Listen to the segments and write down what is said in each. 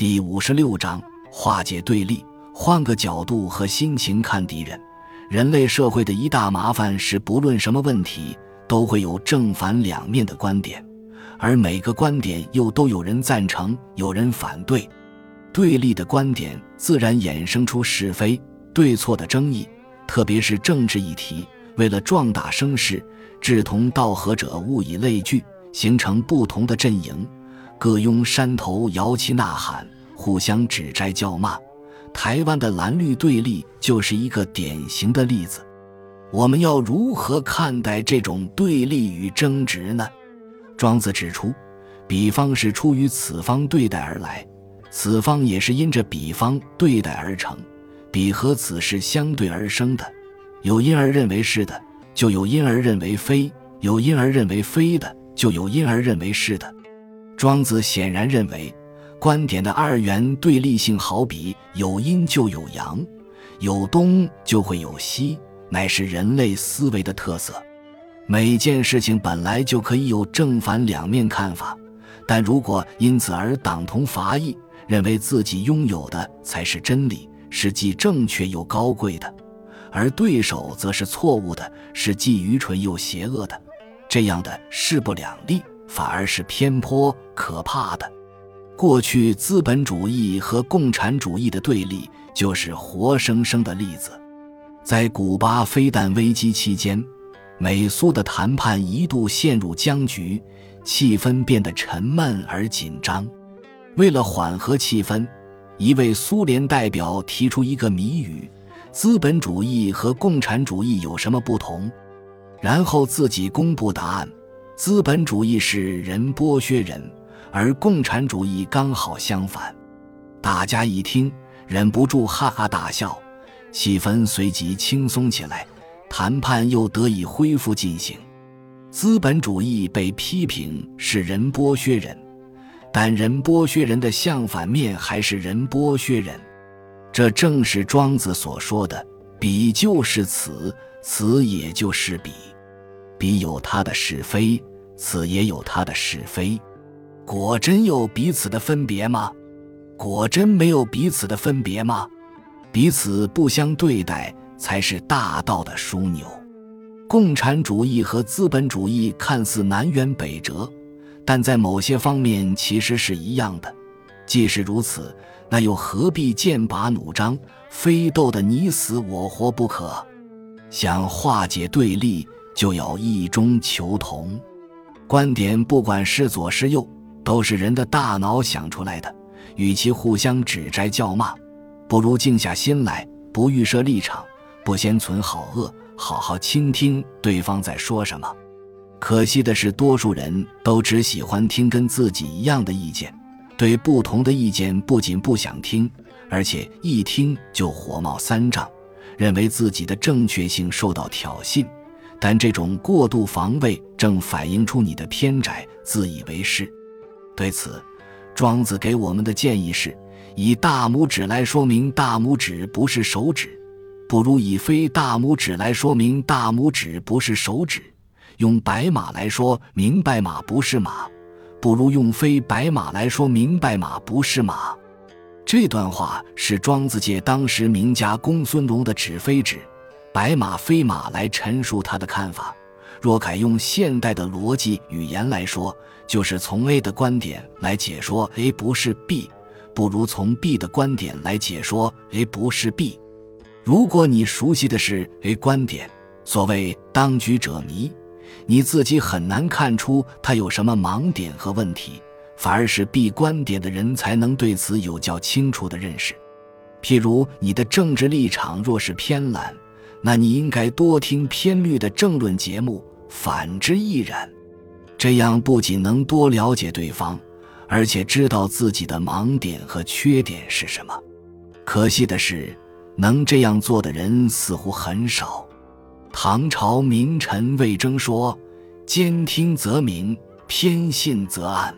第五十六章化解对立，换个角度和心情看敌人。人类社会的一大麻烦是，不论什么问题，都会有正反两面的观点，而每个观点又都有人赞成，有人反对。对立的观点自然衍生出是非对错的争议，特别是政治议题。为了壮大声势，志同道合者物以类聚，形成不同的阵营。各拥山头摇旗呐喊，互相指摘叫骂。台湾的蓝绿对立就是一个典型的例子。我们要如何看待这种对立与争执呢？庄子指出，彼方是出于此方对待而来，此方也是因着彼方对待而成。彼和此是相对而生的，有因而认为是的，就有因而认为非；有因而认为非的，就有因而认为是的。庄子显然认为，观点的二元对立性好比有阴就有阳，有东就会有西，乃是人类思维的特色。每件事情本来就可以有正反两面看法，但如果因此而党同伐异，认为自己拥有的才是真理，是既正确又高贵的，而对手则是错误的，是既愚蠢又邪恶的，这样的势不两立。反而是偏颇可怕的。过去资本主义和共产主义的对立就是活生生的例子。在古巴飞弹危机期间，美苏的谈判一度陷入僵局，气氛变得沉闷而紧张。为了缓和气氛，一位苏联代表提出一个谜语：资本主义和共产主义有什么不同？然后自己公布答案。资本主义是人剥削人，而共产主义刚好相反。大家一听，忍不住哈哈大笑，气氛随即轻松起来，谈判又得以恢复进行。资本主义被批评是人剥削人，但人剥削人的相反面还是人剥削人。这正是庄子所说的“彼就是此，此也就是彼”。彼有他的是非。此也有他的是非，果真有彼此的分别吗？果真没有彼此的分别吗？彼此不相对待才是大道的枢纽。共产主义和资本主义看似南辕北辙，但在某些方面其实是一样的。既是如此，那又何必剑拔弩张，非斗得你死我活不可？想化解对立，就要异中求同。观点不管是左是右，都是人的大脑想出来的。与其互相指摘叫骂，不如静下心来，不预设立场，不先存好恶，好好倾听对方在说什么。可惜的是，多数人都只喜欢听跟自己一样的意见，对不同的意见不仅不想听，而且一听就火冒三丈，认为自己的正确性受到挑衅。但这种过度防卫正反映出你的偏窄、自以为是。对此，庄子给我们的建议是：以大拇指来说明大拇指不是手指，不如以非大拇指来说明大拇指不是手指；用白马来说明白马不是马，不如用非白马来说明白马不是马。这段话是庄子借当时名家公孙龙的“指非指”。白马非马来陈述他的看法，若改用现代的逻辑语言来说，就是从 A 的观点来解说 A 不是 B，不如从 B 的观点来解说 A 不是 B。如果你熟悉的是 A 观点，所谓当局者迷，你自己很难看出他有什么盲点和问题，反而是 B 观点的人才能对此有较清楚的认识。譬如你的政治立场若是偏蓝。那你应该多听偏绿的政论节目，反之亦然。这样不仅能多了解对方，而且知道自己的盲点和缺点是什么。可惜的是，能这样做的人似乎很少。唐朝名臣魏征说：“兼听则明，偏信则暗。”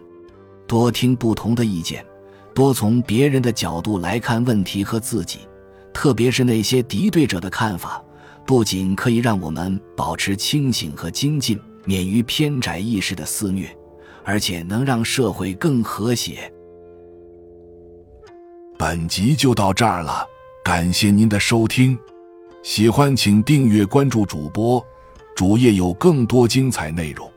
多听不同的意见，多从别人的角度来看问题和自己，特别是那些敌对者的看法。不仅可以让我们保持清醒和精进，免于偏窄意识的肆虐，而且能让社会更和谐。本集就到这儿了，感谢您的收听，喜欢请订阅关注主播，主页有更多精彩内容。